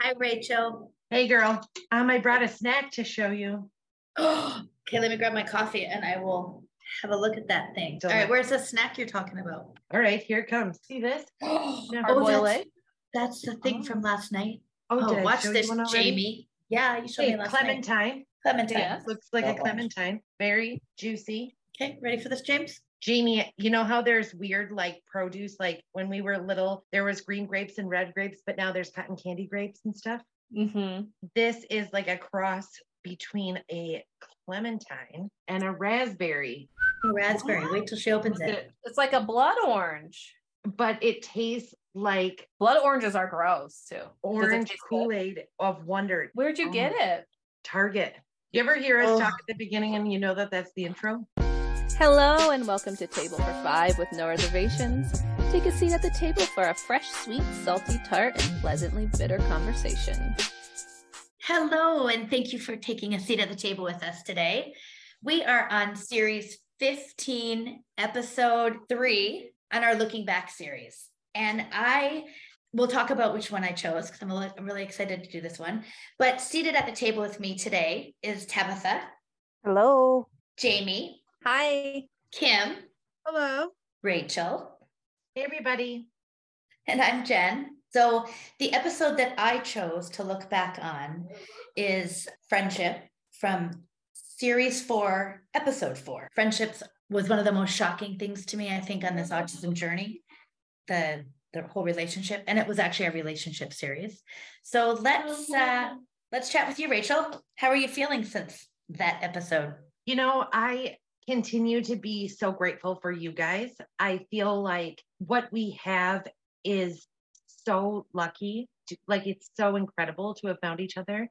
Hi, Rachel. Hey, girl. Um, I brought a snack to show you. okay, let me grab my coffee and I will have a look at that thing. All right, where's the snack you're talking about? All right, here it comes. See this? oh, boil that's, that's the thing Oh. from last night. Oh, Oh, watch this, one already? Jamie. Yeah, you showed Hey, me last night. clementine. Clementine. Yeah. Looks like Oh, a clementine. Very juicy. Okay, ready for this, James? Jamie, you know how there's weird like produce, like when we were little, there was green grapes and red grapes, but now there's cotton candy grapes and stuff. Mm-hmm. This is like a cross between a clementine and a raspberry, Raspberry. Wait till she opens it. It's like a blood orange. but it tastes like Blood oranges are gross too. Does it orange taste? Kool-Aid of wonder. Where'd you Oh. get it? Target. You ever hear us Oh. talk at the beginning and you know that that's the intro? Hello and welcome to Table for Five with no reservations. Take a seat at the table for a fresh, sweet, salty, tart, and pleasantly bitter conversation. Hello, and thank you for taking a seat at the table with us today. We are on series 15, episode three on our Looking Back series. And I will talk about which one I chose because I'm, I'm really excited to do this one. But seated at the table with me today is Tabitha, Hello. Jamie, Hi. Kim, Hello. Rachel, Hey, everybody. And I'm Jen. So, the episode that I chose to look back on is Friendship from series four, episode four. Friendships was one of the most shocking things to me, I think, on this autism journey, the the whole relationship. And it was actually a relationship series. So let's uh let's chat with you, Rachel. How are you feeling since that episode? You know, I continue to be so grateful for you guys. I feel like what we have is so lucky. To, like it's so incredible to have found each other.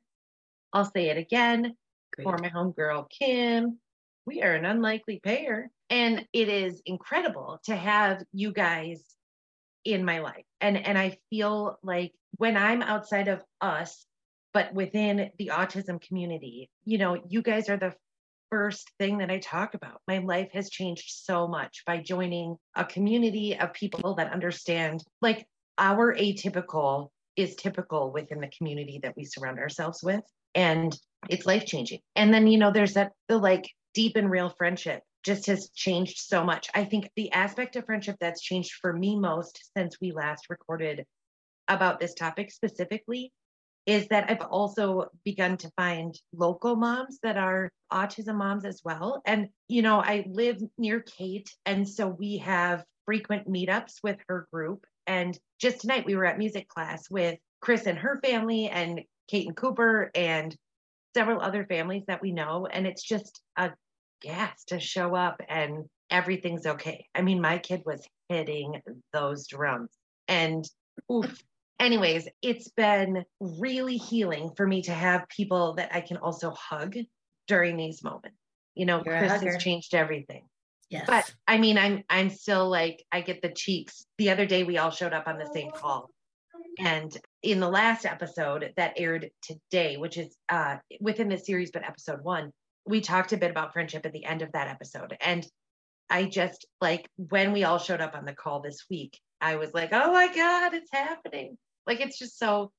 I'll say it again for my homegirl Kim. We are an unlikely pair. And it is incredible to have you guys in my life. And and I feel like when I'm outside of us, but within the autism community, you know, you guys are the first thing that I talk about. My life has changed so much by joining a community of people that understand like our atypical is typical within the community that we surround ourselves with and it's life changing. And then you know there's that the like deep and real friendship just has changed so much. I think the aspect of friendship that's changed for me most since we last recorded about this topic specifically is that I've also begun to find local moms that are autism moms as well. And, you know, I live near Kate. And so we have frequent meetups with her group. And just tonight we were at music class with Chris and her family and Kate and Cooper and several other families that we know. And it's just a gas to show up and everything's okay. I mean, my kid was hitting those drums and oof, anyways, it's been really healing for me to have people that I can also hug during these moments. You know, You're Chris has changed everything. Yes. But I mean, I'm I'm still like I get the cheeks. The other day we all showed up on the same call. And in the last episode that aired today, which is uh within the series, but episode one, we talked a bit about friendship at the end of that episode. And I just like when we all showed up on the call this week, I was like, oh my God, it's happening. Like it's just so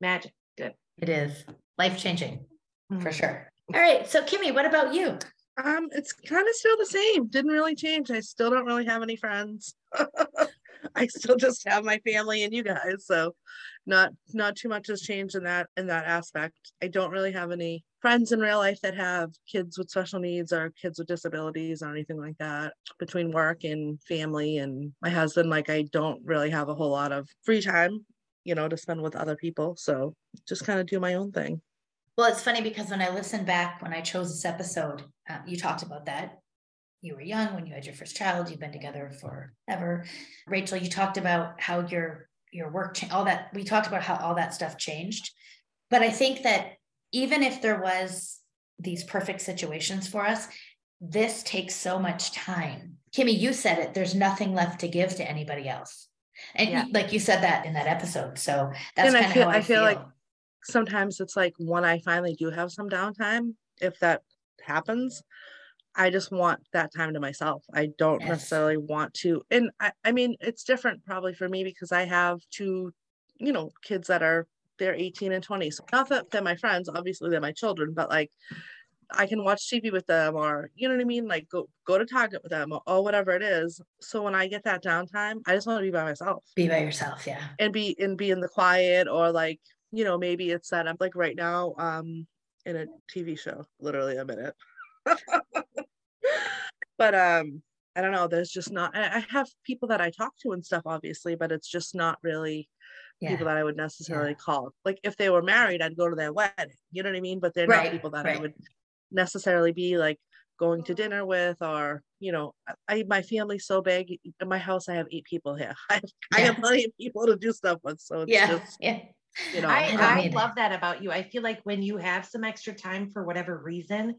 magic. Good. it is life changing for Mhm. sure. All right. So, Kimmy, what about you? Um, it's kind of still the same. Didn't really change. I still don't really have any friends. I still just have my family and you guys. So not not too much has changed in that in that aspect. I don't really have any friends in real life that have kids with special needs or kids with disabilities or anything like that. Between work and family and my husband, like I don't really have a whole lot of free time, you know, to spend with other people. So just kind of do my own thing. Well, it's funny because when I listened back when I chose this episode, uh, you talked about that. You were young when you had your first child. You've been together forever. Rachel, you talked about how your your work, cha- all that. We talked about how all that stuff changed. But I think that even if there was these perfect situations for us, this takes so much time. Kimmy, you said it. There's nothing left to give to anybody else, and Yeah. like you said that in that episode. So that's kind of how I, I feel like sometimes it's like when I finally do have some downtime, if that happens, I just want that time to myself. I don't Yes. necessarily want to. And I, I mean, it's different probably for me because I have two, you know, kids that are they're 18 and 20. So not that they're my friends, obviously they're my children, but like I can watch TV with them or you know what I mean? Like go go to Target with them or, or whatever it is. So when I get that downtime, I just want to be by myself Be by yourself. Yeah. and be and be in the quiet or like, you know, maybe it's that I'm like right now, um, in a TV show, literally a minute. but um I don't know, there's just not I I have people that I talk to and stuff, obviously, but it's just not really Yeah. people that I would necessarily call. Like if they were married, I'd go to their wedding. You know what I mean? But they're Right, not people that I would necessarily be like going to mm-hmm. dinner with or you know I- I my family's so big in my house I have eight people here I have, I have plenty of people to do stuff with so it's Yeah. just Yeah. you know I, don't I need love that about you. I feel like when you have some extra time for whatever reason,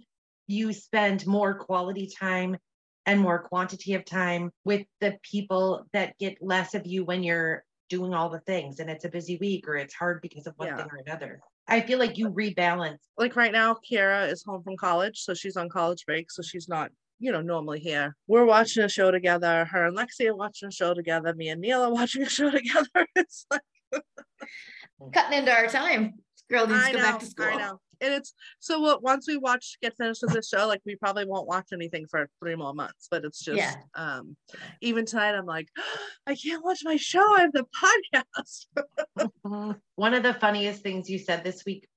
you spend more quality time and more quantity of time with the people that get less of you when you're doing all the things and it's a busy week or it's hard because of one Yeah. thing or another. I feel like you rebalance. like right now Kiara is home from college so she's on college break so she's not you know normally here we're watching a show together her and Lexi are watching a show together me and Neil are watching a show together it's like Cutting into our time. Girl needs I to go know, back to school. I know. And it's so what once we watch get finished with this show, like we probably won't watch anything for three more months. But it's just Yeah. um even tonight I'm like, I can't watch my show. I have the podcast. One of the funniest things you said this week,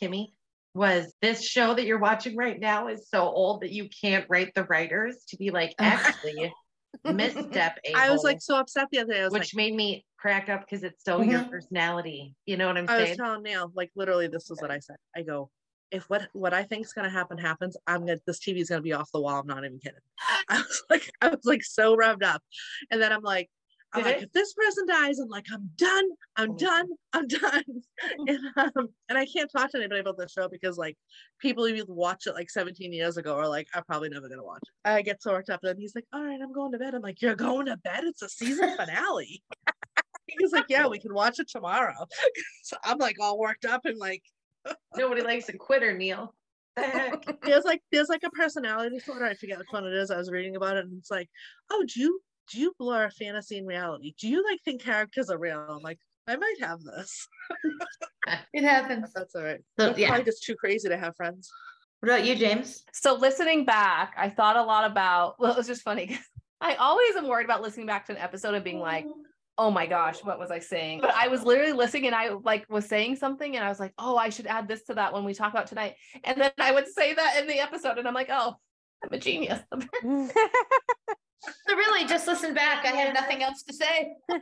Kimmy, was this show that you're watching right now is so old that you can't write the writers to be like, actually, misstep. I was like so upset the other day. I was which like, made me crack up because it's so your Mhm. personality. You know what I'm saying? I was telling Neil, like literally this is what I said. I go, if what what I think is gonna happen happens, I'm gonna this TV is gonna be off the wall. I'm not even kidding. I was like, I was like so revved up. And then I'm like, I'm like, if this person dies, I'm like, I'm done. I'm Oh. done. I'm done. and um, and I can't talk to anybody about the show because like people who watched it like 17 years ago are like, I'm probably never gonna watch it. I get so worked up. And he's like, All right, I'm going to bed. I'm like, You're going to bed? It's a season finale. He's like, Yeah, we can watch it tomorrow. so I'm like all worked up and like Nobody likes a quitter, Neil. The there's like there's like a personality disorder. I forget which one it is. I was reading about it and it's like, oh, do you do you blur fantasy and reality? Do you like think characters are real? I'm like, I might have this. It happens. That's all right. So, That's yeah. probably just too crazy to have friends. What about you, James? So listening back, I thought a lot about. Well, it was just funny. 'cause I always am worried about listening back to an episode and being like, "Oh my gosh, what was I saying?" But I was literally listening and I like was saying something and I was like, "Oh, I should add this to that when we talk about tonight." And then I would say that in the episode, and I'm like, "Oh, I'm a genius." So really, just listen back. I have nothing else to say.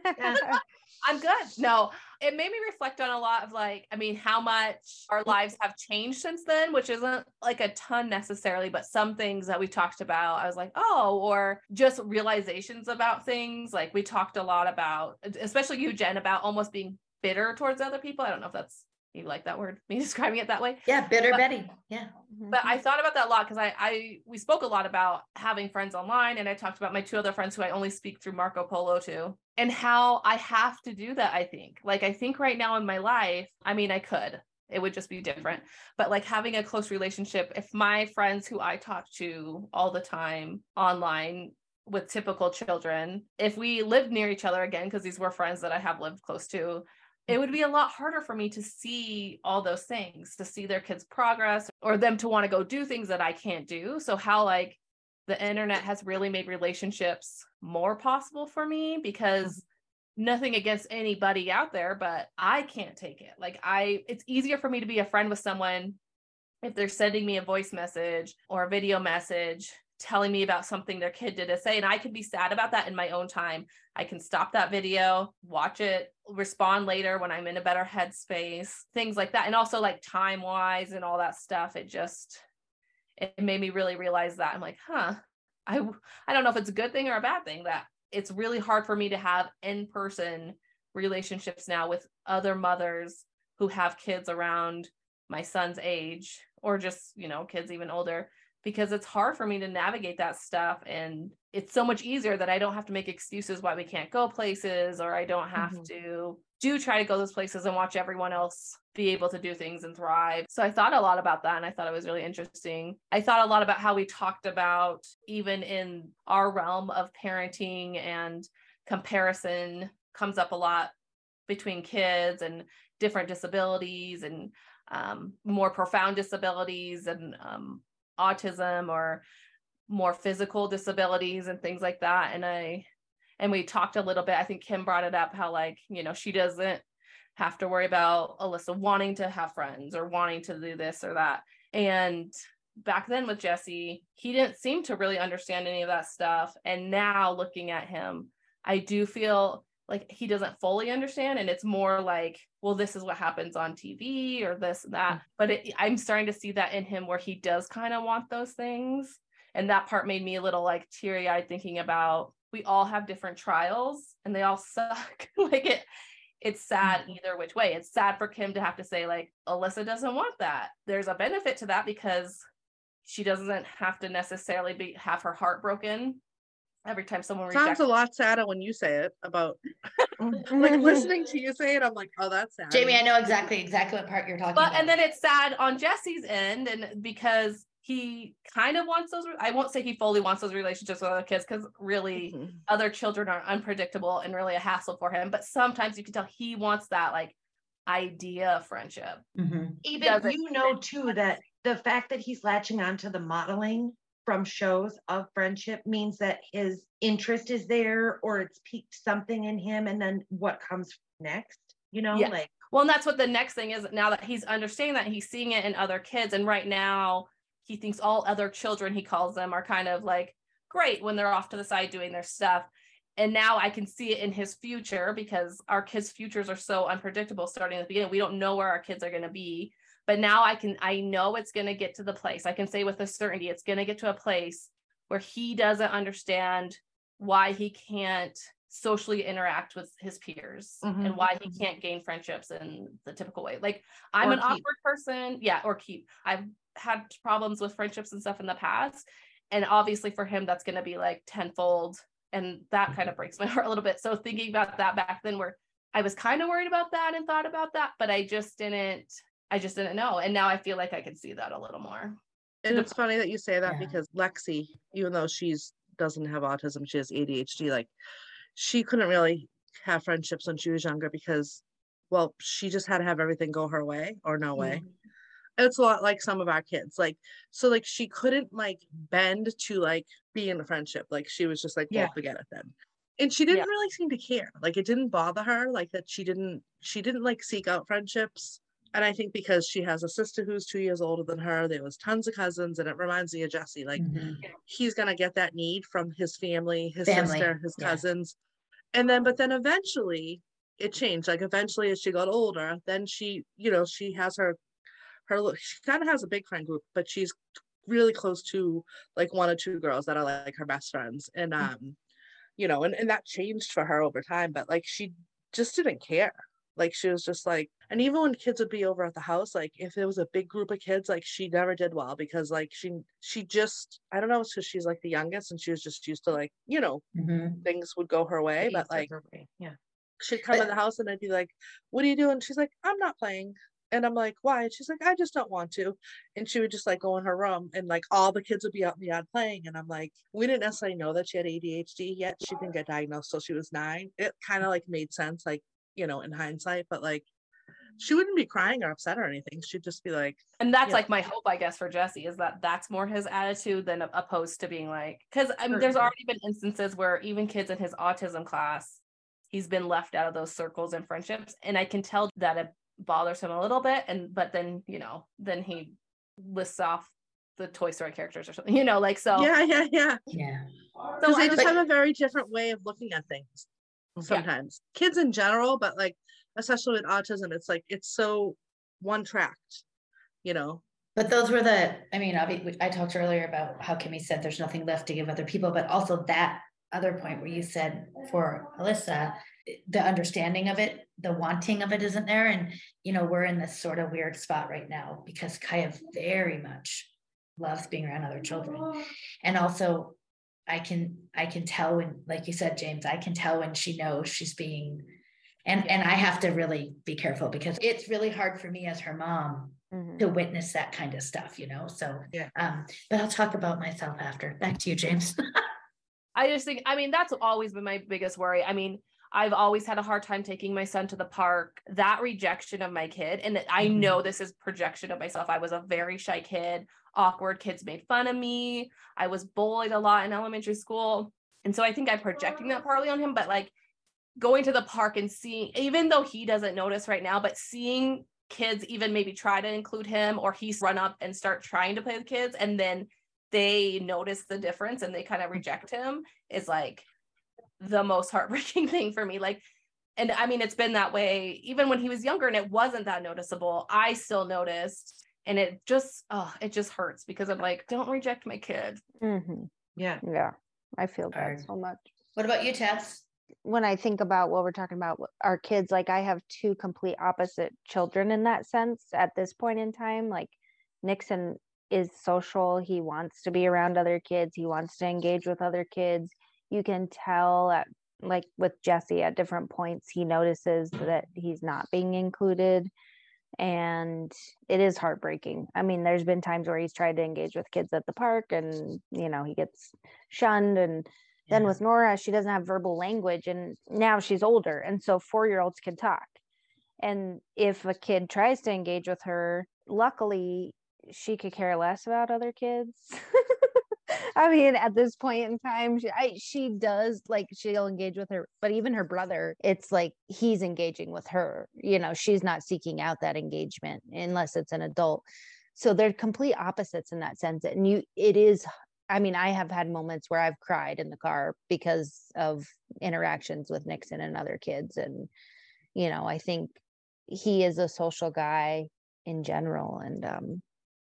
I'm good. No, it made me reflect on a lot of like, I mean, how much our lives have changed since then, which isn't like a ton necessarily, but some things that we talked about, I was like, oh, or just realizations about things. Like we talked a lot about, especially you, Jen, about almost being bitter towards other people. I don't know if that's you like that word, me describing it that way. Yeah, bitter But- Betty. Yeah. But I thought about that a lot because I, I we spoke a lot about having friends online, and I talked about my two other friends who I only speak through Marco Polo to, and how I have to do that. I think, like, I think right now in my life, I mean, I could, it would just be different, but like having a close relationship. If my friends who I talk to all the time online with typical children, if we lived near each other again, because these were friends that I have lived close to, it would be a lot harder for me to see all those things, to see their kids' progress or them to want to go do things that I can't do. So, how like the internet has really made relationships more possible for me mm-hmm. because nothing against anybody out there, but I can't take it. Like, I, it's easier for me to be a friend with someone if they're sending me a voice message or a video message telling me about something their kid did to say and i can be sad about that in my own time. I can stop that video watch it respond later when i'm in a better headspace things like that. And also like time wise and all that stuff it just it made me really realize that. I'm like huh i i don't know if it's a good thing or a bad thing that it's really hard for me to have in-person relationships now with other mothers who have kids around my son's age or just you know kids even older because it's hard for me to navigate that stuff and it's so much easier that I don't have to make excuses why we can't go places or I don't have Mhm. to do try to go those places and watch everyone else be able to do things and thrive. So I thought a lot about that and I thought it was really interesting. I thought a lot about how we talked about even in our realm of parenting and comparison comes up a lot between kids and different disabilities and um, more profound disabilities and um, autism or more physical disabilities and things like that. And I, and we talked a little bit, I think Kim brought it up how, like, you know, she doesn't have to worry about Alyssa wanting to have friends or wanting to do this or that. And back then with Jesse, he didn't seem to really understand any of that stuff. And now looking at him, I do feel like he doesn't fully understand. And it's more like, well, this is what happens on TV or this and that. But it, I'm starting to see that in him where he does kind of want those things. And that part made me a little like teary eyed thinking about we all have different trials and they all suck. like it, it's sad mm-hmm. either which way. It's sad for Kim to have to say, like, Alyssa doesn't want that. There's a benefit to that because she doesn't have to necessarily be have her heart broken every time someone sounds rejects. a lot sadder when you say it about like listening to you say it i'm like oh that's sad jamie i know exactly exactly what part you're talking but about and then it's sad on jesse's end and because he kind of wants those i won't say he fully wants those relationships with other kids because really mm-hmm. other children are unpredictable and really a hassle for him but sometimes you can tell he wants that like idea of friendship mm-hmm. even you know too that the fact that he's latching on to the modeling from shows of friendship means that his interest is there or it's piqued something in him and then what comes next you know yeah. like well and that's what the next thing is now that he's understanding that he's seeing it in other kids and right now he thinks all other children he calls them are kind of like great when they're off to the side doing their stuff. And now i can see it in his future because our kids futures are so unpredictable starting at the beginning. We don't know where our kids are going to be but now i can i know it's going to get to the place i can say with a certainty it's going to get to a place where he doesn't understand why he can't socially interact with his peers mm-hmm. and why he mm-hmm. can't gain friendships in the typical way like i'm or an keep. awkward person yeah or keep i've had problems with friendships and stuff in the past and obviously for him that's going to be like tenfold and that kind of mm-hmm. breaks my heart a little bit so thinking about that back then where i was kind of worried about that and thought about that but i just didn't I just didn't know. And now I feel like I can see that a little more. And it's funny that you say that yeah. because Lexi, even though she's doesn't have autism, she has ADHD, like she couldn't really have friendships when she was younger because well, she just had to have everything go her way or no way. Mm-hmm. It's a lot like some of our kids. Like so like she couldn't like bend to like be in a friendship. Like she was just like, well, yeah. forget it then and she didn't yeah. really seem to care like it didn't bother her like that she didn't she didn't like seek out friendships and I think because she has a sister who's two years older than her, there was tons of cousins, and it reminds me of Jesse. Like mm-hmm. he's gonna get that need from his family, his family. sister, his yeah. cousins, and then but then eventually it changed. Like eventually, as she got older, then she, you know, she has her her she kind of has a big friend group, but she's really close to like one or two girls that are like her best friends, and mm. um, you know, and and that changed for her over time. But like she just didn't care like she was just like, and even when kids would be over at the house, like if it was a big group of kids, like she never did well because like she she just I don't know, it's because she's like the youngest and she was just used to like you know mm-hmm. things would go her way, but like way. yeah, she'd come but, in the house and I'd be like, "What are you doing?" She's like, "I'm not playing." And I'm like, why? And she's like, I just don't want to. And she would just like go in her room and like all the kids would be out in the yard playing. And I'm like, we didn't necessarily know that she had ADHD yet. She didn't get diagnosed till she was nine. It kind of like made sense. Like you know, in hindsight, but like she wouldn't be crying or upset or anything. She'd just be like, and that's yeah. like my hope, I guess, for Jesse is that that's more his attitude than opposed to being like, because I mean, there's mm-hmm. already been instances where even kids in his autism class, he's been left out of those circles and friendships, and I can tell that it bothers him a little bit. And but then you know, then he lists off the Toy Story characters or something, you know, like so. Yeah, yeah, yeah, yeah. Because so they just have a very different way of looking at things sometimes. Yeah. kids in general but like especially with autism it's like it's so one tracked you know? But those were the i mean i talked earlier about how kimmy said there's nothing left to give other people but also that other point where you said for alyssa the understanding of it the wanting of it isn't there. And you know we're in this sort of weird spot right now because kaya very much loves being around other children. And also I can I can tell when, like you said, James, I can tell when she knows she's being and and I have to really be careful because it's really hard for me as her mom mm-hmm. to witness that kind of stuff, you know. So yeah. Um, but I'll talk about myself after. Back to you, James. I just think I mean that's always been my biggest worry. I mean, I've always had a hard time taking my son to the park. That rejection of my kid, and I Mhm. know this is projection of myself. I was a very shy kid, awkward. Kids made fun of me. I was bullied a lot in elementary school. And so I think I'm projecting that partly on him, but like going to the park and seeing, even though he doesn't notice right now, but seeing kids even maybe try to include him or he's run up and start trying to play with kids and then they notice the difference and they kind of reject him is like the most heartbreaking thing for me. Like, and I mean, it's been that way even when he was younger and it wasn't that noticeable. I still noticed and it just, oh, it just hurts because I'm like, don't reject my kid. hmm Yeah. Yeah, I feel that Hard. so much. What about you, Tess? When I think about what we're talking about, our kids, like I have two complete opposite children in that sense at this point in time. Like Nixon is social, he wants to be around other kids, he wants to engage with other kids. You can tell at like with Jesse at different points, he notices that he's not being included. And it is heartbreaking. I mean, there's been times where he's tried to engage with kids at the park and, you know, he gets shunned and then with Nora, she doesn't have verbal language and now she's older. And so four year olds can talk. And if a kid tries to engage with her, luckily she could care less about other kids. I mean, at this point in time, she, I, she does like she'll engage with her, but even her brother, it's like he's engaging with her. You know, she's not seeking out that engagement unless it's an adult. So they're complete opposites in that sense. And you, it is I mean, I have had moments where I've cried in the car because of interactions with Nixon and other kids. And, you know, I think he is a social guy in general. And, um,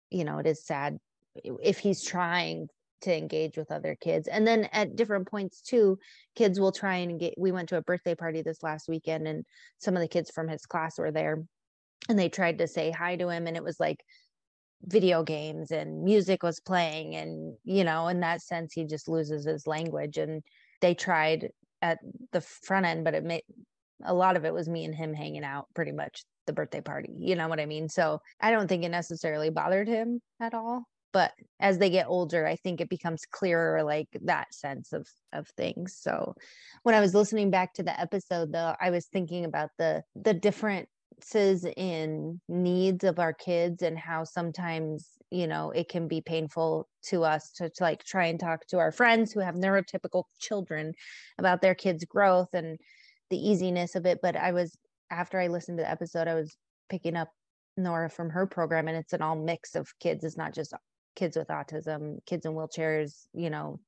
you know, it is sad if he's trying to engage with other kids. And then at different points too, kids will try and get, we went to a birthday party this last weekend and some of the kids from his class were there and they tried to say hi to him. And it was like, video games and music was playing and you know in that sense he just loses his language and they tried at the front end but it made a lot of it was me and him hanging out pretty much the birthday party you know what i mean so i don't think it necessarily bothered him at all but as they get older i think it becomes clearer like that sense of of things. So when i was listening back to the episode though i was thinking about the the differences in needs of our kids and how sometimes you know it can be painful to us to, to like try and talk to our friends who have neurotypical children about their kids growth and the easiness of it. But i was after i listened to the episode i was picking up nora from her program and it's an all mix of kids. It's not just kids with autism kids in wheelchairs you know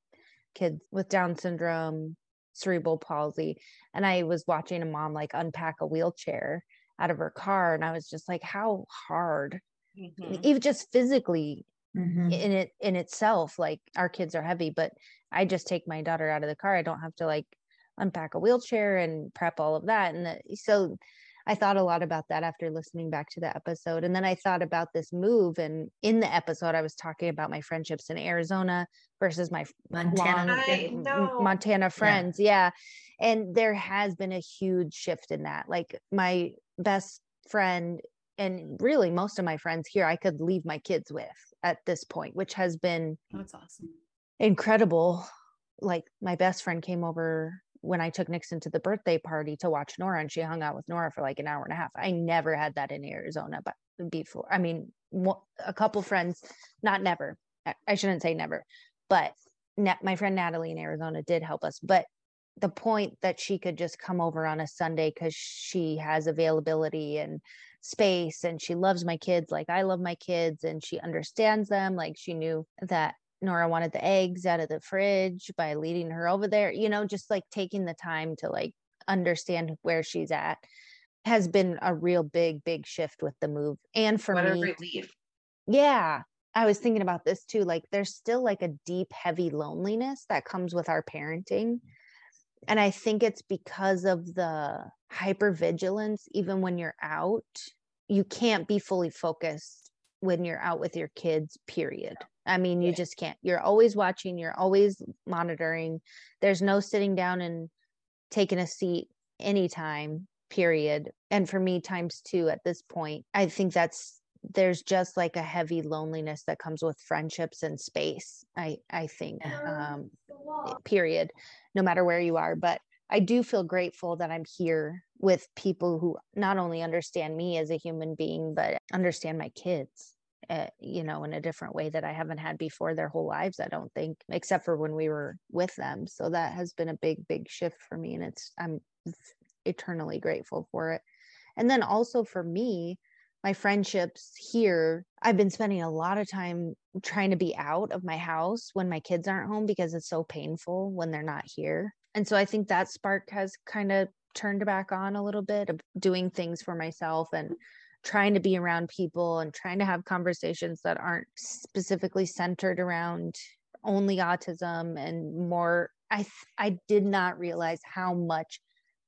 kids with down syndrome cerebral palsy and i was watching a mom like unpack a wheelchair out of her car and i was just like how hard Mhm. even just physically Mhm. in it in itself like our kids are heavy but i just take my daughter out of the car i don't have to like unpack a wheelchair and prep all of that and the, so i thought a lot about that after listening back to the episode and then i thought about this move and in the episode i was talking about my friendships in arizona versus my Montana. long- I m- Montana friends. Yeah. And there has been a huge shift in that. Like my best friend and really most of my friends here I could leave my kids with at this point, which has been That's awesome. incredible. Like my best friend came over when I took Nixon to the birthday party to watch Nora and she hung out with Nora for like an hour and a half. I never had that in Arizona but before. I mean, a couple friends, not never. I- shouldn't say never, but my friend Natalie in Arizona did help us. But the point that she could just come over on a Sunday because she has availability and space and she loves my kids like I love my kids and she understands them. Like she knew that Nora wanted the eggs out of the fridge by leading her over there, you know, just like taking the time to like understand where she's at has been a real big, big shift with the move. And for what me, yeah i was thinking about this too like there's still like a deep heavy loneliness that comes with our parenting and i think it's because of the hypervigilance even when you're out you can't be fully focused when you're out with your kids period. I mean you Yeah. just can't you're always watching you're always monitoring. There's no sitting down and taking a seat anytime period. And for me times two at this point i think that's there's just like a heavy loneliness that comes with friendships and space i i think um period no matter where you are. But I do feel grateful that I'm here with people who not only understand me as a human being, but understand my kids. Uh, you know, in a different way that I haven't had before their whole lives, I don't think, except for when we were with them. So that has been a big, big shift for me. And it's, I'm eternally grateful for it. And then also for me, my friendships here, I've been spending a lot of time trying to be out of my house when my kids aren't home because it's so painful when they're not here. And so I think that spark has kind of turned back on a little bit of doing things for myself and trying to be around people and trying to have conversations that aren't specifically centered around only autism and more i i did not realize how much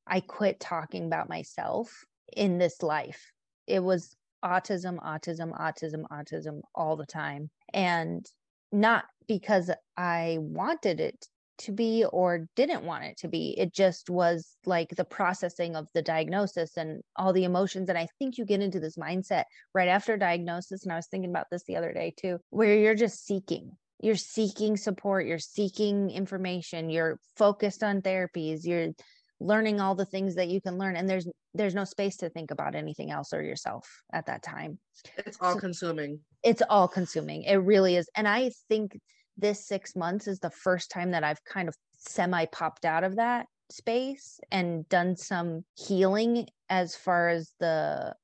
i quit talking about myself in this life. It was autism autism autism autism all the time. And not because i wanted it to be or didn't want it to be. It just was like the processing of the diagnosis and all the emotions. And I think you get into this mindset right after diagnosis. And I was thinking about this the other day too, where you're just seeking. You're seeking support, you're seeking information, you're focused on therapies, you're learning all the things that you can learn and there's there's no space to think about anything else or yourself at that time it's all so consuming it's all consuming it really is and i think this six months is the first time that I've kind of semi popped out of that space and done some healing as far as the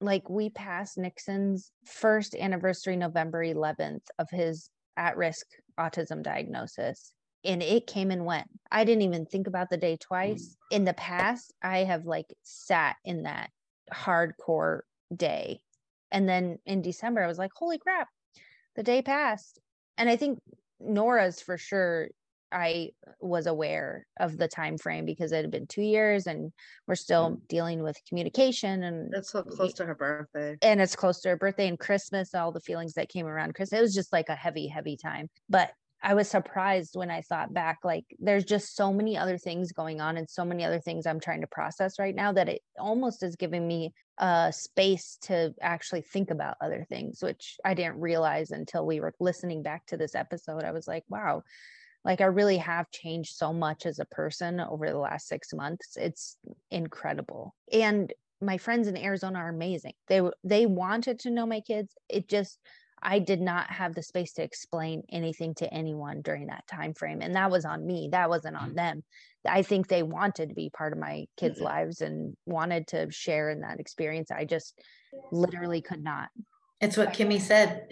like we passed Nixon's first anniversary November 11th of his at risk autism diagnosis and it came and went. I didn't even think about the day twice. Mm. In the past, I have like sat in that hardcore day. And then in December, I was like, holy crap, the day passed. And I think Nora's for sure I was aware of the time frame because it had been two years and we're still mm. dealing with communication and it's so close to her birthday. And it's close to her birthday and Christmas, all the feelings that came around Christmas. It was just like a heavy, heavy time. But I was surprised when I thought back, like there's just so many other things going on and so many other things I'm trying to process right now that it almost is giving me a space to actually think about other things, which I didn't realize until we were listening back to this episode. I was like, wow, like I really have changed so much as a person over the last six months. It's incredible. And my friends in Arizona are amazing. They they wanted to know my kids. It just I did not have the space to explain anything to anyone during that time frame and that was on me that wasn't on mm-hmm. them I think they wanted to be part of my kids mm-hmm. lives and wanted to share in that experience I just literally could not it's what Kimmy said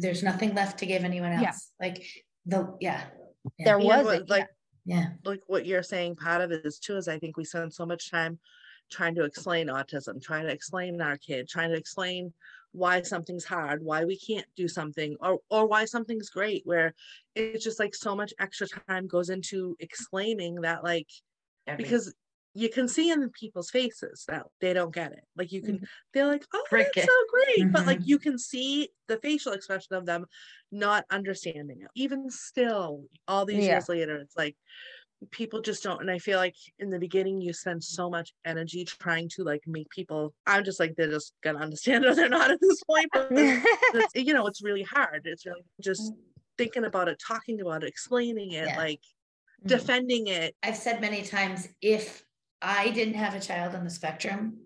there's nothing left to give anyone else yeah. like the yeah, yeah. there was what, like yeah like what you're saying part of it is too is I think we spend so much time trying to explain autism trying to explain our kid trying to explain why something's hard, why we can't do something, or or why something's great, where it's just like so much extra time goes into explaining that like because you can see in people's faces that they don't get it. Like you can, mm-hmm. they're like, "Oh, Frick that's it. so great," mm-hmm. but like mm-hmm. you can see the facial expression of them not understanding it. Even still, all these yeah. years later, it's like people just don't and i feel like in the beginning you spend so much energy trying to like make people i'm just like they're just gonna understand or they're not at this point but you know it's really hard it's really just mm. thinking about it talking about it explaining it yeah. like mm-hmm. defending it i've said many times if i didn't have a child on the spectrum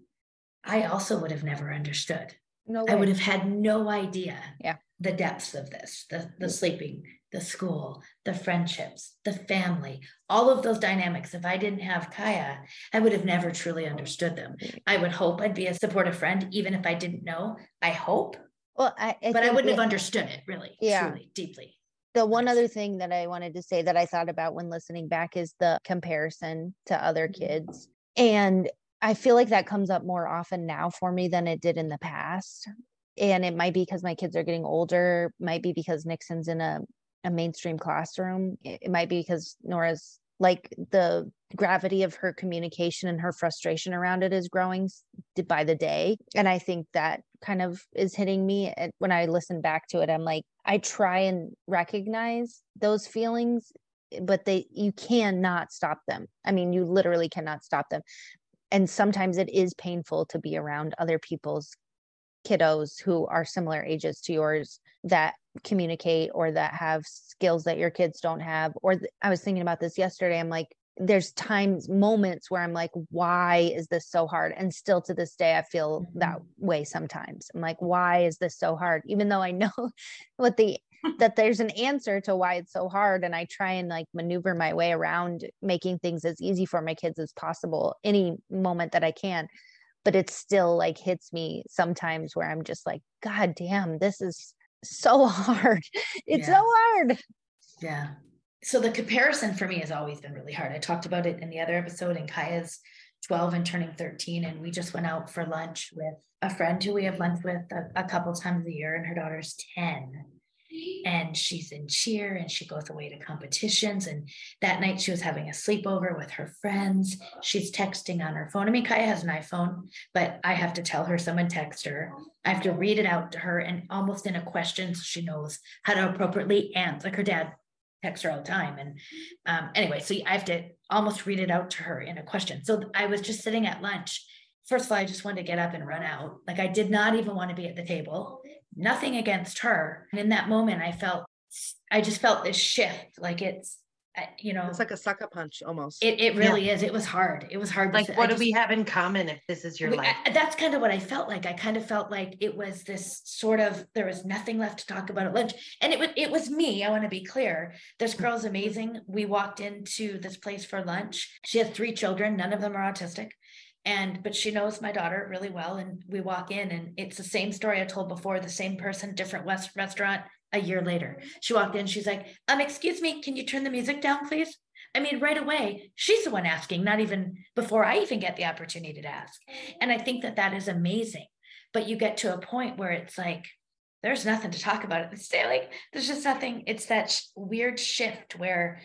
i also would have never understood no way. i would have had no idea yeah the depths of this the the sleeping the school, the friendships, the family, all of those dynamics. If I didn't have Kaya, I would have never truly understood them. I would hope I'd be a supportive friend, even if I didn't know. I hope. Well, I, I but I wouldn't have understood it really, yeah. truly, deeply. The one other thing that I wanted to say that I thought about when listening back is the comparison to other mm-hmm. kids. And I feel like that comes up more often now for me than it did in the past. And it might be because my kids are getting older, might be because Nixon's in a a mainstream classroom. It, might be because Nora's like the gravity of her communication and her frustration around it is growing by the day. And I think that kind of is hitting me when I listen back to it. I'm like, I try and recognize those feelings, but they, you cannot stop them. I mean, you literally cannot stop them. And sometimes it is painful to be around other people's kiddos who are similar ages to yours that communicate or that have skills that your kids don't have or th- i was thinking about this yesterday i'm like there's times moments where i'm like why is this so hard? And still to this day i feel that mm-hmm. way sometimes. I'm like why is this so hard? Even though i know what the that there's an answer to why it's so hard and i try and like maneuver my way around making things as easy for my kids as possible any moment that i can but it still like hits me sometimes where i'm just like god damn this is so hard it's Yeah. so hard Yeah. So the comparison for me has always been really hard. I talked about it in the other episode, and Kaya's 12 and turning 13. And we just went out for lunch with a friend who we have lunch with a, a couple times a year, and her daughter's 10. And she's in cheer and she goes away to competitions. And that night she was having a sleepover with her friends. She's texting on her phone. I mean, Kaya has an iPhone, but I have to tell her someone text her. I have to read it out to her and almost in a question so she knows how to appropriately answer. Like her dad texts her all the time. And um, anyway, so I have to almost read it out to her in a question. So I was just sitting at lunch. First of all, I just wanted to get up and run out. Like I did not even want to be at the table. Nothing against her. And in that moment, I felt, I just felt this shift. Like it's, you know, It's like a sucker punch almost. it, it really is. It was hard. It was hard. to Like, sit- I what do just- we have in common if this is your we- life? I- that's kind of what I felt like. I kind of felt like it was this sort of there was nothing left to talk about at lunch, and it was it was me. I want to be clear. This mm-hmm. girl's amazing. We walked into this place for lunch. She has three children. None of them are autistic, and but she knows my daughter really well. And we walk in, and it's the same story I told before. The same person, different west restaurant. A year later, she walked in. She's like, "Um, excuse me, can you turn the music down, please?" I mean, right away, she's the one asking, not even before I even get the opportunity to ask. And I think that that is amazing. But you get to a point where it's like, there's nothing to talk about at this day. Like, there's just nothing. It's that sh- weird shift where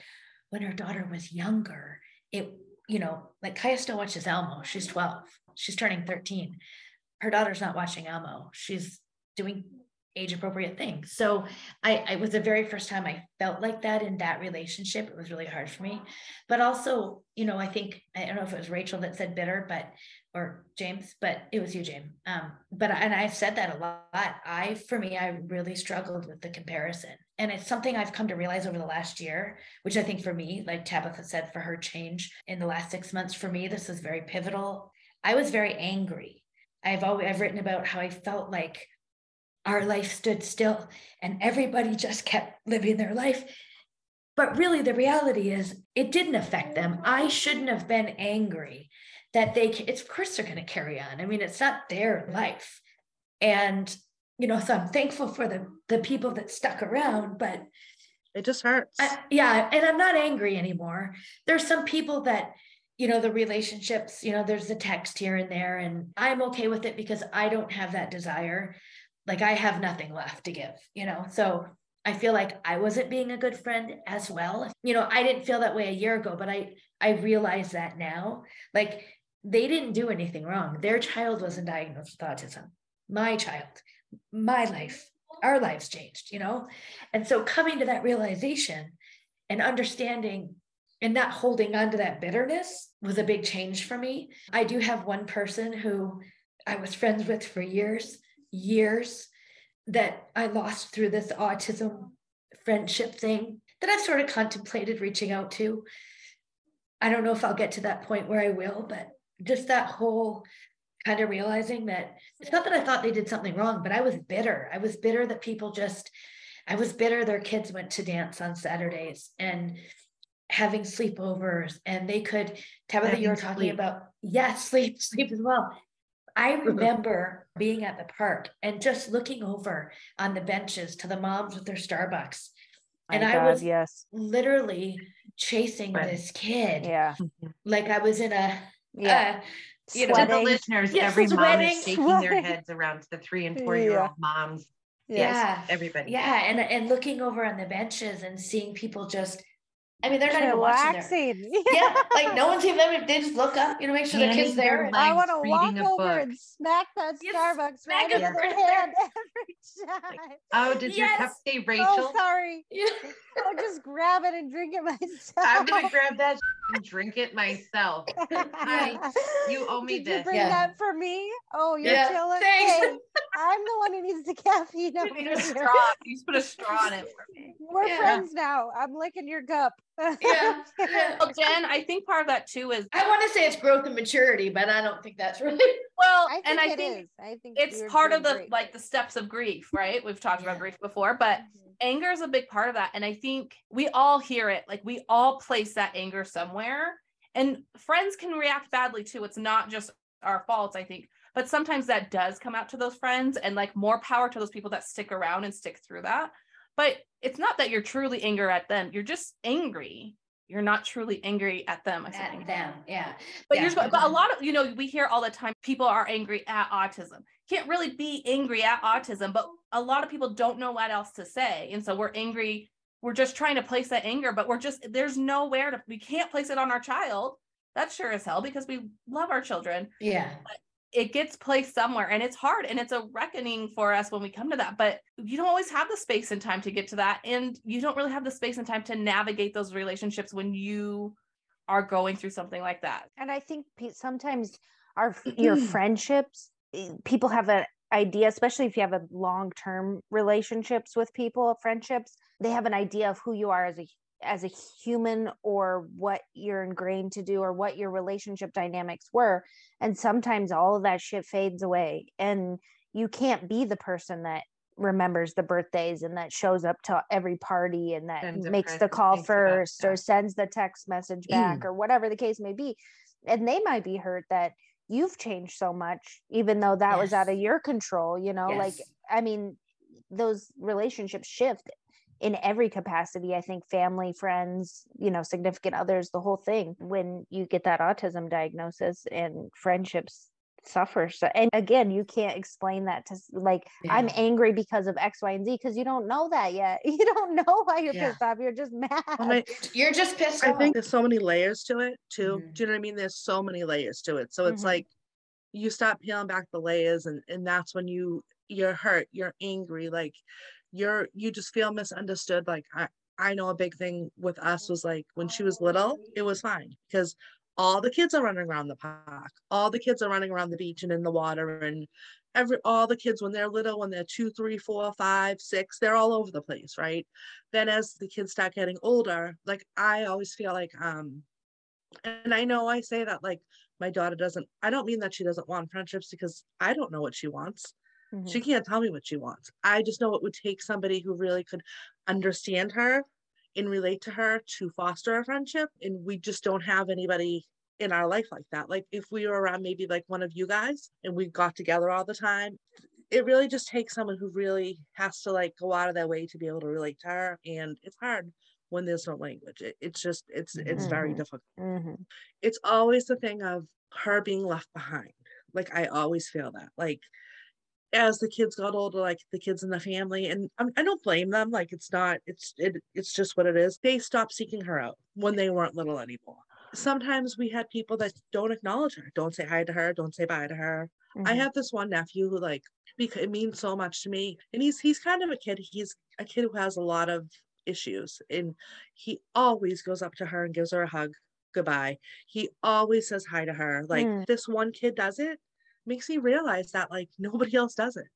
when her daughter was younger, it, you know, like Kaya still watches Elmo. She's 12, she's turning 13. Her daughter's not watching Elmo. She's doing age appropriate thing. So I, I was the very first time I felt like that in that relationship. It was really hard for me. But also, you know, I think I don't know if it was Rachel that said bitter, but or James, but it was you, James. Um, but and I've said that a lot. I, for me, I really struggled with the comparison, and it's something I've come to realize over the last year. Which I think for me, like Tabitha said, for her change in the last six months, for me, this is very pivotal. I was very angry. I've always I've written about how I felt like our life stood still and everybody just kept living their life. But really, the reality is, it didn't affect them. I shouldn't have been angry that they, it's of course they're going to carry on. I mean, it's not their life. And, you know, so I'm thankful for the, the people that stuck around, but It just hurts. I, yeah, and I'm not angry anymore. There's some people that, you know, the relationships, you know, there's the text here and there, and I'm okay with it because I don't have that desire. Like I have nothing left to give, you know. So I feel like I wasn't being a good friend as well. You know, I didn't feel that way a year ago, but I I realize that now. Like they didn't do anything wrong. Their child wasn't diagnosed with autism. My child, my life, our lives changed, you know? And so coming to that realization and understanding and not holding on to that bitterness was a big change for me. I do have one person who I was friends with for years, years that I lost through this autism friendship thing that I've sort of contemplated reaching out to. I don't know if I'll get to that point where I will, but just that whole kind of realizing that it's not that I thought they did something wrong, but I was bitter. I was bitter that people just, I was bitter their kids went to dance on Saturdays and having sleepovers and they could, Tabitha, you were talking sleep. about, yes, sleep, sleep as well. I remember being at the park and just looking over on the benches to the moms with their Starbucks. My And I was yes. literally chasing Right. this kid Yeah. like I was in a, Yeah. uh, you know, To the listeners, Yes, every mom is shaking their heads around to the three and four year old moms. Yes, Yeah. everybody. Yeah, and and looking over on the benches and seeing people just, I mean, they're not even watching their, Relaxing. yeah, like no one's even them. They just look up, you know, make sure the kid's there. I want to walk over and smack that Yes, Starbucks smack right it in their right hand every time. Oh, did your cup Yes. say oh, Rachel? Oh, sorry. Yeah. I'll just grab it and drink it myself. I'm gonna grab that and drink it myself. I- you owe me Did you bring Yeah. that for me? Oh, you're Yeah, chilling. thanks. Hey, I'm the one who needs the caffeine. You need a straw. You just put a straw in it for me. We're Yeah. friends now. I'm licking your cup. Yeah, yeah. Well, Jen, I think part of that too is I want to say it's growth and maturity, but I don't think that's really. well, I think and I it think is. I think it's part of the great. like the steps of grief, right? We've talked about grief before, but Mhm. anger is a big part of that. And I think we all hear it. Like we all place that anger somewhere. And friends can react badly too. It's not just our faults, I think. But sometimes that does come out to those friends and like more power to those people that stick around and stick through that. But it's not that you're truly angry at them. You're just angry. You're not truly angry at them. I At them, yeah. But Yeah. you're but a lot of you know we hear all the time people are angry at autism. Can't really be angry at autism, but a lot of people don't know what else to say, and so we're angry. We're just trying to place that anger, but we're just there's nowhere to we can't place it on our child. That's sure as hell because we love our children. Yeah. It gets placed somewhere, and it's hard, and it's a reckoning for us when we come to that. But you don't always have the space and time to get to that, and you don't really have the space and time to navigate those relationships when you are going through something like that. And I think sometimes our your friendships, eh, people have an idea, especially if you have a long term relationships with people, friendships, they have an idea of who you are as a as a human or what you're ingrained to do or what your relationship dynamics were. And sometimes all of that shit fades away and you can't be the person that remembers the birthdays and that shows up to every party and that makes the call first or sends the text message back or whatever the case may be. And they might be hurt that you've changed so much even though that was out of your control you know like i mean those relationships shift in every capacity i think family friends you know significant others the whole thing when you get that autism diagnosis and friendships suffer so and again you can't explain that to s- like i'm angry because of x y and z because you don't know that yet you don't know why you're Yeah. pissed off you're just mad And I, You're just pissed I off. think there's so many layers to it too. Mhm. Do you know what I mean? There's so many layers to it. So it's Mhm. like you stop peeling back the layers and and that's when you you're hurt, you're angry, like you're you just feel misunderstood. Like I I know a big thing with us was like when she was little, it was fine because all the kids are running around the park, all the kids are running around the beach and in the water and every all the kids when they're little, when they're two, three, four, five, six, they're all over the place, right? then as the kids start getting older like i always feel like um and i know i say that like my daughter doesn't i don't mean that she doesn't want friendships because i don't know what she wants Mhm. she can't tell me what she wants i just know it would take somebody who really could understand her and relate to her to foster a friendship and we just don't have anybody in our life like that like if we were around maybe like one of you guys and we got together all the time it really just takes someone who really has to like go out of their way to be able to relate to her and it's hard when there's no language it, it's just it's it's very Mhm. difficult Mhm. it's always the thing of her being left behind like i always feel that like as the kids got older like the kids in the family and I'm, i don't blame them like it's not it's it, it's just what it is they stopped seeking her out when they weren't little anymore sometimes we had people that don't acknowledge her don't say hi to her don't say bye to her I Mhm. have this one nephew who like because it means so much to me. And he's he's kind of a kid. He's a kid who has a lot of issues. And he always goes up to her and gives her a hug, goodbye. He always says hi to her. Like Mm. this one kid does it, makes me realize that like nobody else does it.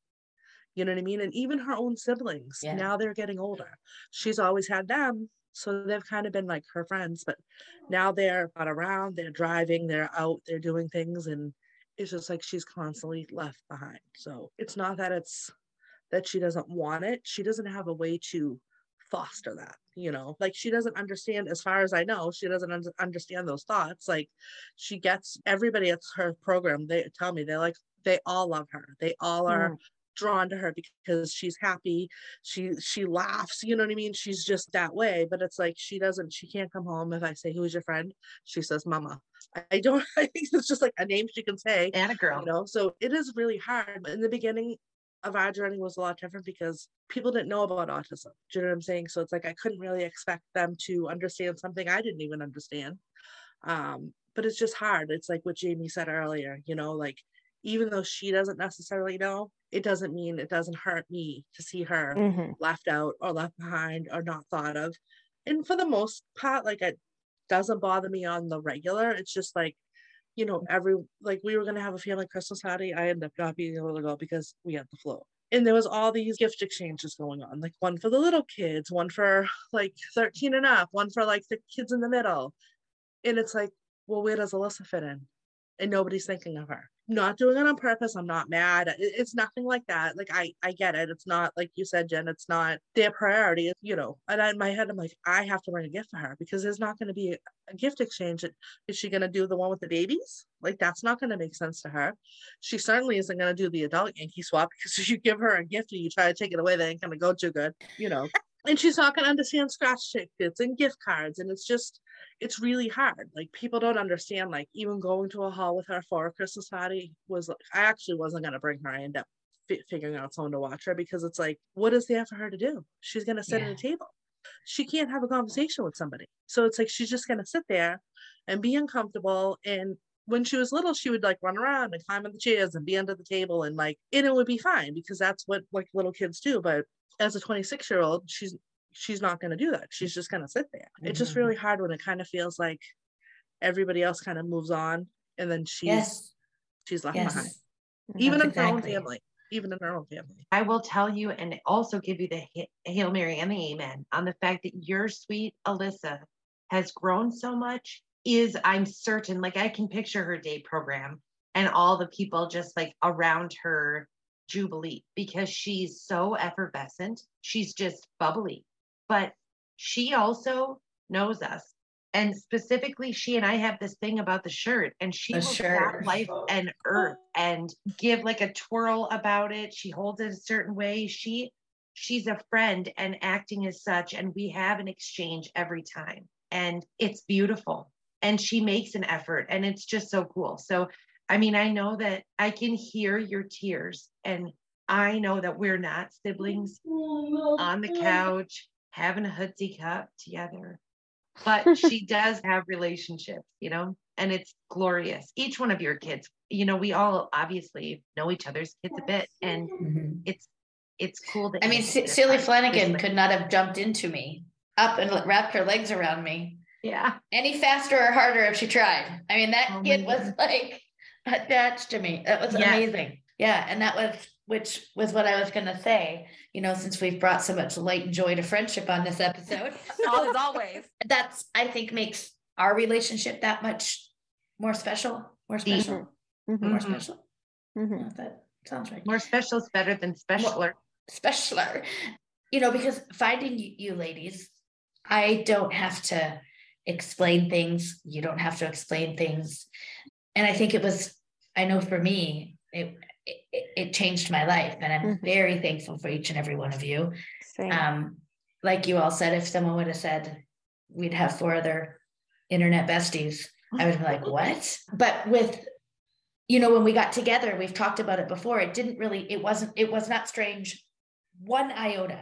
You know what I mean? And even her own siblings, Yeah. now they're getting older. She's always had them. So they've kind of been like her friends, but now they're not around, they're driving, they're out, they're doing things, and it's just like she's constantly left behind. So it's not that it's that she doesn't want it, she doesn't have a way to foster that, you know, like she doesn't understand, as far as I know, she doesn't un- understand those thoughts. Like she gets everybody at her program, they tell me they like, they all love her, they all are. Mm. drawn to her because she's happy. She she laughs you know what i mean? She's just that way but it's like she doesn't she can't come home if i say who's your friend? She says mama. I- i don't i think it's just like a name she can say And a girl. you know? So it is really hard. In the beginning of our journey was a lot different because people didn't know about autism. Do you know what i'm saying? So it's like i couldn't really expect them to understand something i didn't even understand. Um but it's just hard. It's like what jamie said earlier you know like even though she doesn't necessarily know it doesn't mean it doesn't hurt me to see her Mhm. left out or left behind or not thought of. And for the most part like it doesn't bother me on the regular. It's just like, you know, every like we were gonna have a family Christmas party. I ended up not being able to go because we had the flu. And there was all these gift exchanges going on, like one for the little kids, one for like 13 and up, one for like the kids in the middle. And it's like, well, where does Alyssa fit in? And nobody's thinking of her not doing it on purpose. I'm not mad. It's nothing like that. Like I, I get it. It's not like you said, Jen. It's not their priority. You know. And in my head, I'm like, I have to bring a gift for her because there's not going to be a, a gift exchange. Is she going to do the one with the babies? Like that's not going to make sense to her. She certainly isn't going to do the adult Yankee swap because if you give her a gift and you try to take it away, they ain't going to go too good. You know. And she's not going to understand scratch tickets and gift cards, and it's just it's really hard. Like people don't understand. Like even going to a hall with her for a Christmas party was like I actually wasn't gonna bring her. I ended up f- figuring out someone to watch her because it's like, what is there for her to do? She's gonna sit yeah. at a table. She can't have a conversation with somebody. So it's like she's just gonna sit there and be uncomfortable. And when she was little, she would like run around and climb on the chairs and be under the table and like and it would be fine because that's what like little kids do. But as a 26 year old, she's she's not going to do that. She's just going to sit there. Mm-hmm. It's just really mm-hmm. hard when it kind of feels like everybody else kind of moves on and then she's yes. she's left yes. behind. Even in exactly. her own family. Even in her own family. I will tell you and also give you the Hail Mary and the Amen on the fact that your sweet Alyssa has grown so much is I'm certain, like I can picture her day program and all the people just like around her Jubilee because she's so effervescent. She's just bubbly but she also knows us. And specifically, she and I have this thing about the shirt, and she the will shirt. life and oh. earth and give like a twirl about it. She holds it a certain way. She she's a friend and acting as such, and we have an exchange every time, and it's beautiful. And she makes an effort, and it's just so cool. So, I mean, I know that I can hear your tears, and I know that we're not siblings on the couch having a hoodsie cup together. But she does have relationships, you know, and it's glorious. Each one of your kids, you know, we all obviously know each other's kids a bit, and mm-hmm. it's it's cool that I mean, C- Silly Flanagan could not have jumped into me up and wrapped her legs around me. Yeah. Any faster or harder if she tried. I mean, that oh kid was like attached to me. That was yes. amazing. Yeah. And that was which was what I was going to say. You know, since we've brought so much light and joy to friendship on this episode, as always, that's I think makes our relationship that much more special, more special, mm-hmm. more mm-hmm. special. Mm-hmm. That sounds right. More special is better than specialer. specialer, you know, because finding you, you ladies, I don't have to explain things. You don't have to explain things, and I think it was. I know for me, it it, it changed my life and i'm mm-hmm. very thankful for each and every one of you um, like you all said if someone would have said we'd have four other internet besties i would be like what but with you know when we got together we've talked about it before it didn't really it wasn't it was not strange one iota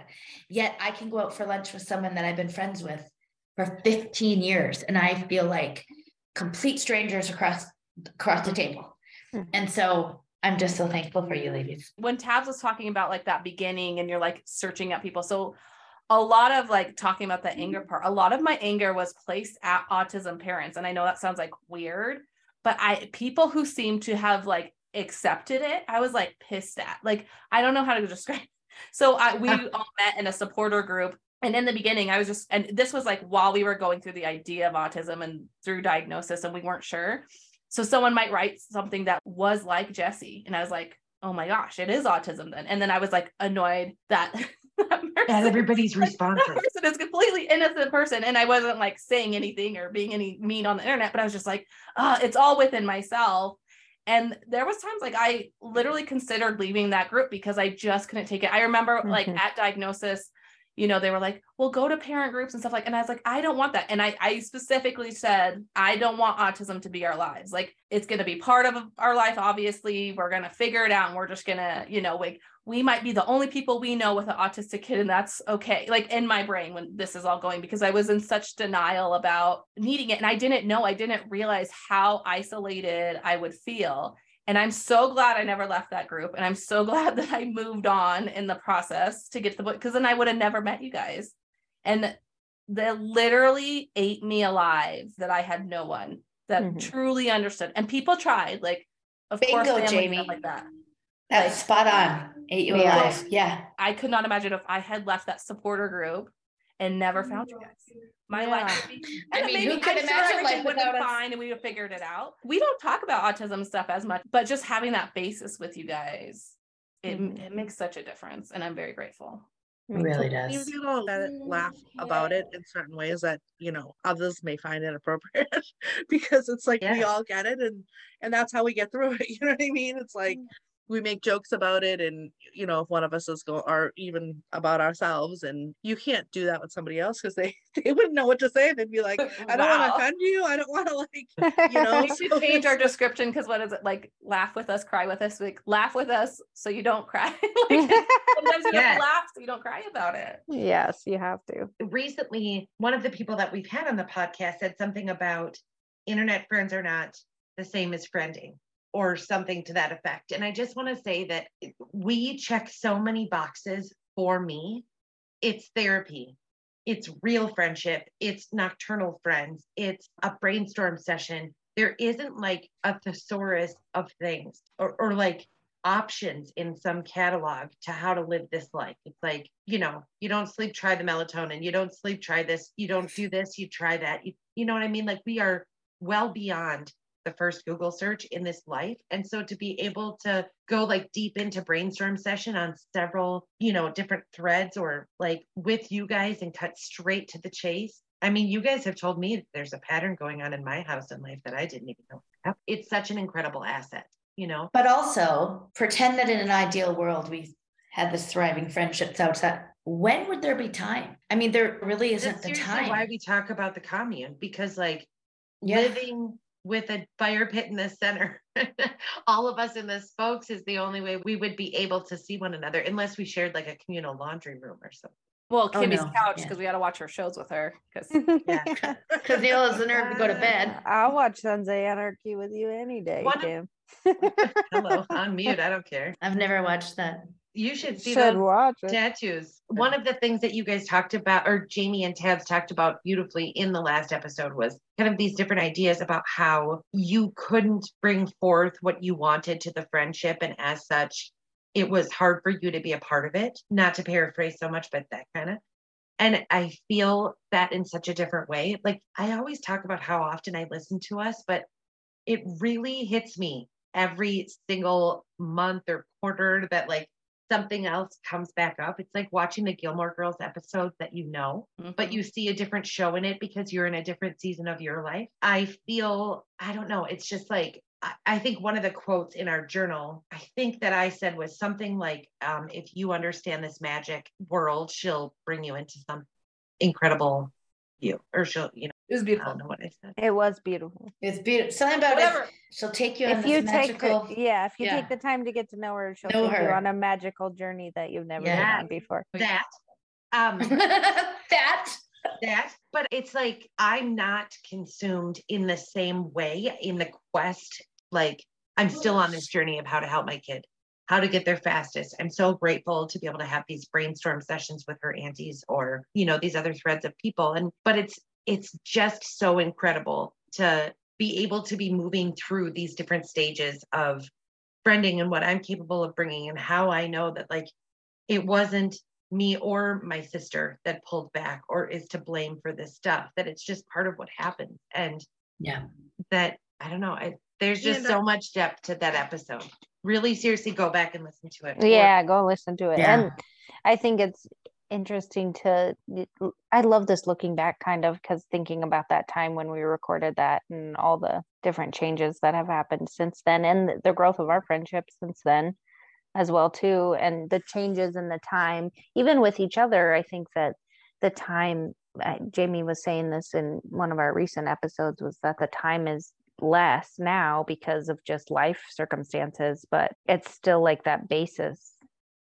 yet i can go out for lunch with someone that i've been friends with for 15 years and i feel like complete strangers across across the table mm-hmm. and so I'm just so thankful for you, ladies. When Tabs was talking about like that beginning and you're like searching at people. So a lot of like talking about the anger part, a lot of my anger was placed at autism parents. And I know that sounds like weird, but I people who seem to have like accepted it, I was like pissed at. Like, I don't know how to describe. So I we all met in a supporter group. And in the beginning, I was just, and this was like while we were going through the idea of autism and through diagnosis, and we weren't sure. So someone might write something that was like Jesse. And I was like, oh my gosh, it is autism then. And then I was like annoyed that that, person, everybody's response. That person is completely innocent person. And I wasn't like saying anything or being any mean on the internet, but I was just like, uh, it's all within myself. And there was times like I literally considered leaving that group because I just couldn't take it. I remember mm-hmm. like at diagnosis, you know, they were like, well, go to parent groups and stuff like, and I was like, I don't want that. And I, I specifically said, I don't want autism to be our lives. Like it's going to be part of our life. Obviously we're going to figure it out and we're just going to, you know, like we might be the only people we know with an autistic kid and that's okay. Like in my brain when this is all going, because I was in such denial about needing it. And I didn't know, I didn't realize how isolated I would feel. And I'm so glad I never left that group. And I'm so glad that I moved on in the process to get to the book because then I would have never met you guys. And that literally ate me alive that I had no one that Mhm. truly understood. And people tried, like, of course, Bingo, families Jamie. like that. That's spot on. Ate you alive. Yeah. I could not imagine if I had left that supporter group and never found you mm. guys. My life Yeah. would be, I mean, maybe who could I'm imagine everything life would have without been fine and we would have figured it out. We don't talk about autism stuff as much, but just having that basis with you guys, it, Mhm. it mm. makes such a difference. And I'm very grateful. It really does. you know, let laugh about it in certain ways that you know others may find inappropriate because it's like we all get it and and that's how we get through it. You know what I mean? It's like mm. We make jokes about it and you know if one of us is going or even about ourselves and you can't do that with somebody else because they they wouldn't know what to say. They'd be like, I don't want to offend you. I don't want to like you know. We should change our description because what is it like? Laugh with us, cry with us. Like laugh with us so you don't cry. like, sometimes you have Yes. to laugh so you don't cry about it. yes, you have to. recently one of the people that we've had on the podcast said something about internet friends are not the same as friending or something to that effect and i just want to say that we check so many boxes for me it's therapy it's real friendship it's nocturnal friends it's a brainstorm session there isn't like a thesaurus of things or, or like options in some catalog to how to live this life. It's like, you know, you don't sleep, try the melatonin. You don't sleep, try this. You don't do this, you try that. You, you know what I mean? Like we are well beyond the first Google search in this life. And so to be able to go like deep into brainstorm session on several, you know, different threads or like with you guys and cut straight to the chase. I mean, you guys have told me there's a pattern going on in my house in life that I didn't even know. It's such an incredible asset, you know? But also pretend that in an ideal world we had this thriving friendships outside. When would there be time? I mean, there really isn't That's the time. why we talk about the commune because like Yeah. living with a fire pit in the center all of us in the spokes is the only way we would be able to see one another unless we shared like a communal laundry room or something Well, Oh, Kimmy's no. couch Yeah. because we got to watch her shows with her. Because Yeah. Because Neil has the nerve to go to bed. I'll watch Sons of Anarchy with you any day, One of- Kim. hello on mute i don't care I've never watched that. You should see Should those tattoos. One of the things that you guys talked about or jamie and tabs talked about beautifully in the last episode was kind of these different ideas about how you couldn't bring forth what you wanted to the friendship and as such it was hard for you to be a part of it not to paraphrase so much but that kind of and i feel that in such a different way. Like i always talk about how often i listen to us but it really hits me every single month or quarter that like something else comes back up. It's like watching the Gilmore Girls episodes that you know, but you see a different show in it because you're in a different season of your life. I feel, I don't know, it's just like, I- I think one of the quotes in our journal, I think that I said was something like, um, if you understand this magic world, she'll bring you into some incredible you, or she'll, you know, it was I beautiful. don't know what I said. It was beautiful. It's beautiful. Something about Whatever. it. She'll take you on If this you take magical. the, yeah, if you yeah. take the time to get to know her, she'll Know take you her. on a magical journey that you've never been on before. That, um, that. that but it's like i'm not consumed in the same way in the quest like i'm still on this journey of how to help my kid how to get there fastest i'm so grateful to be able to have these brainstorm sessions with her aunties or you know these other threads of people and but it's it's just so incredible to be able to be moving through these different stages of friending and what i'm capable of bringing and how i know that like it wasn't me or my sister that pulled back or is to blame for this stuff that it's just part of what happened and Yeah. that i don't know I, there's just And so much depth to that episode really seriously go back and listen to it Or- Yeah, go listen to it. Yeah. And I think it's interesting to I love this looking back kind of because thinking about that time when we recorded that and all the different changes that have happened since then and the growth of our friendship since then as well too and the changes in the time even with each other I think that the time Jamie was saying this in one of our recent episodes was that the time is less now because of just life circumstances but it's still like that basis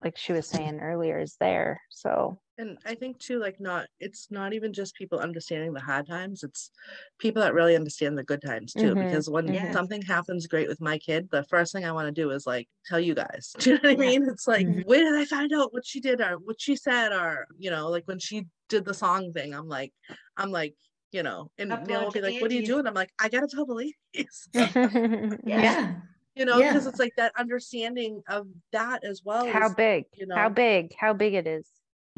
like she was saying earlier is there so And I think too, like not it's not even just people understanding the hard times, it's people that really understand the good times too. Mhm, Because when something happens great with my kid, the first thing I want to do is like tell you guys. Do you know what I Yeah. mean? It's like, Mhm. where did I find out what she did or what she said? Or, you know, like when she did the song thing, I'm like, I'm like, you know, and Upload Neil will be like, what are you doing? I'm like, I gotta tell the ladies. Yeah. You know, Yeah. because it's like that understanding of that as well. how as, big you know, how big how big it is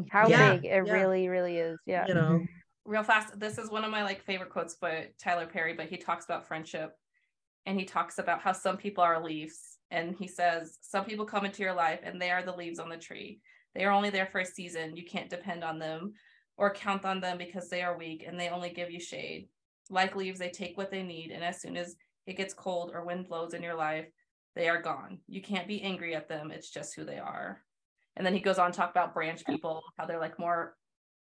how Yeah, big it yeah. really really is yeah you know, mm-hmm. real fast this is one of my like favorite quotes by tyler perry but he talks about friendship and he talks about how some people are leaves and he says some people come into your life and they are the leaves on the tree they are only there for a season you can't depend on them or count on them because they are weak and they only give you shade like leaves they take what they need and as soon as it gets cold or wind blows in your life they are gone. You can't be angry at them it's just who they are. And then he goes on to talk about branch people how they're like more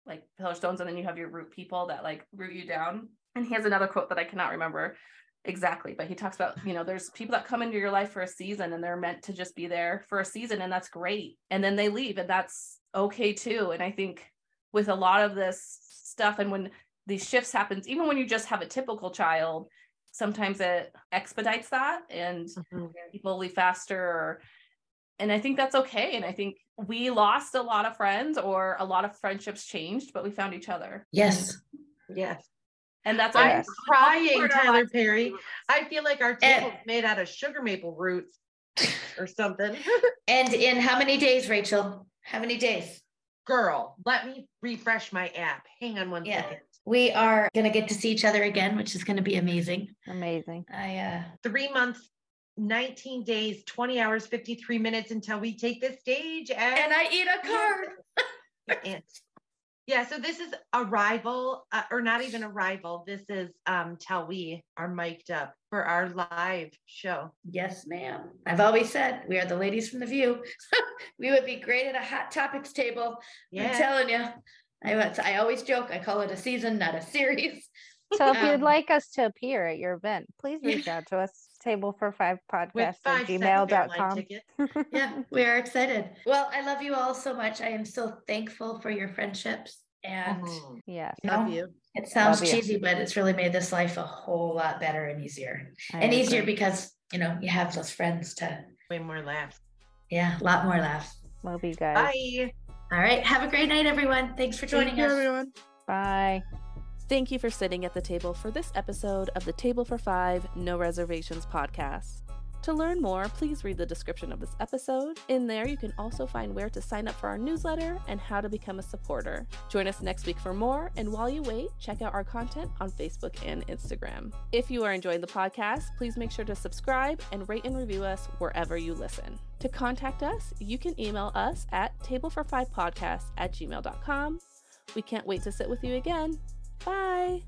like pillar stones and then you have your root people that like root you down. And he has another quote that i cannot remember exactly but he talks about you know there's people that come into your life for a season and they're meant to just be there for a season and that's great. And then they leave and that's okay too. And i think with a lot of this stuff and when these shifts happens even when you just have a typical child sometimes it expedites that and Mhm. people leave faster or and i think that's okay and i think we lost a lot of friends or a lot of friendships changed but we found each other Yes. Yes. and that's I'm Yes. crying, Part of our Tyler. Perry. I feel like our table's made out of sugar maple roots or something. And in how many days, Rachel? How many days? Girl, let me refresh my app. Hang on one Yeah. second. We are gonna get to see each other again, which is gonna be amazing. amazing I uh Three months, 19 days, 20 hours, 53 minutes until we take the stage. At and I eat a card. And- yeah, so this is arrival, uh, or not even arrival. This is um till we are mic'd up for our live show. Yes, ma'am. I've always said we are the ladies from the view. we would be great at a hot topics table. I'm telling you. I I always joke. I call it a season, not a series. so if Um, you'd like us to appear at your event please reach out to us table for five podcast at five second airline gmail.com. Yeah, we are excited. Well, I love you all so much. I am so thankful for your friendships. And Mhm. yes you love know, you. it sounds Love you. cheesy, but it's really made this life a whole lot better and easier. I and easier because you know you have those friends to Way more laughs. yeah, a lot more laughs. love you guys Bye. All right. Have a great night, everyone. Thanks for joining Thank you, us. everyone. bye Thank you for sitting at the table for this episode of the Table for Five No Reservations podcast. To learn more, please read the description of this episode. In there, you can also find where to sign up for our newsletter and how to become a supporter. Join us next week for more, and while you wait, check out our content on Facebook and Instagram. If you are enjoying the podcast, please make sure to subscribe and rate and review us wherever you listen. To contact us, you can email us at tablefor5podcast at gmail.com. We can't wait to sit with you again. Bye.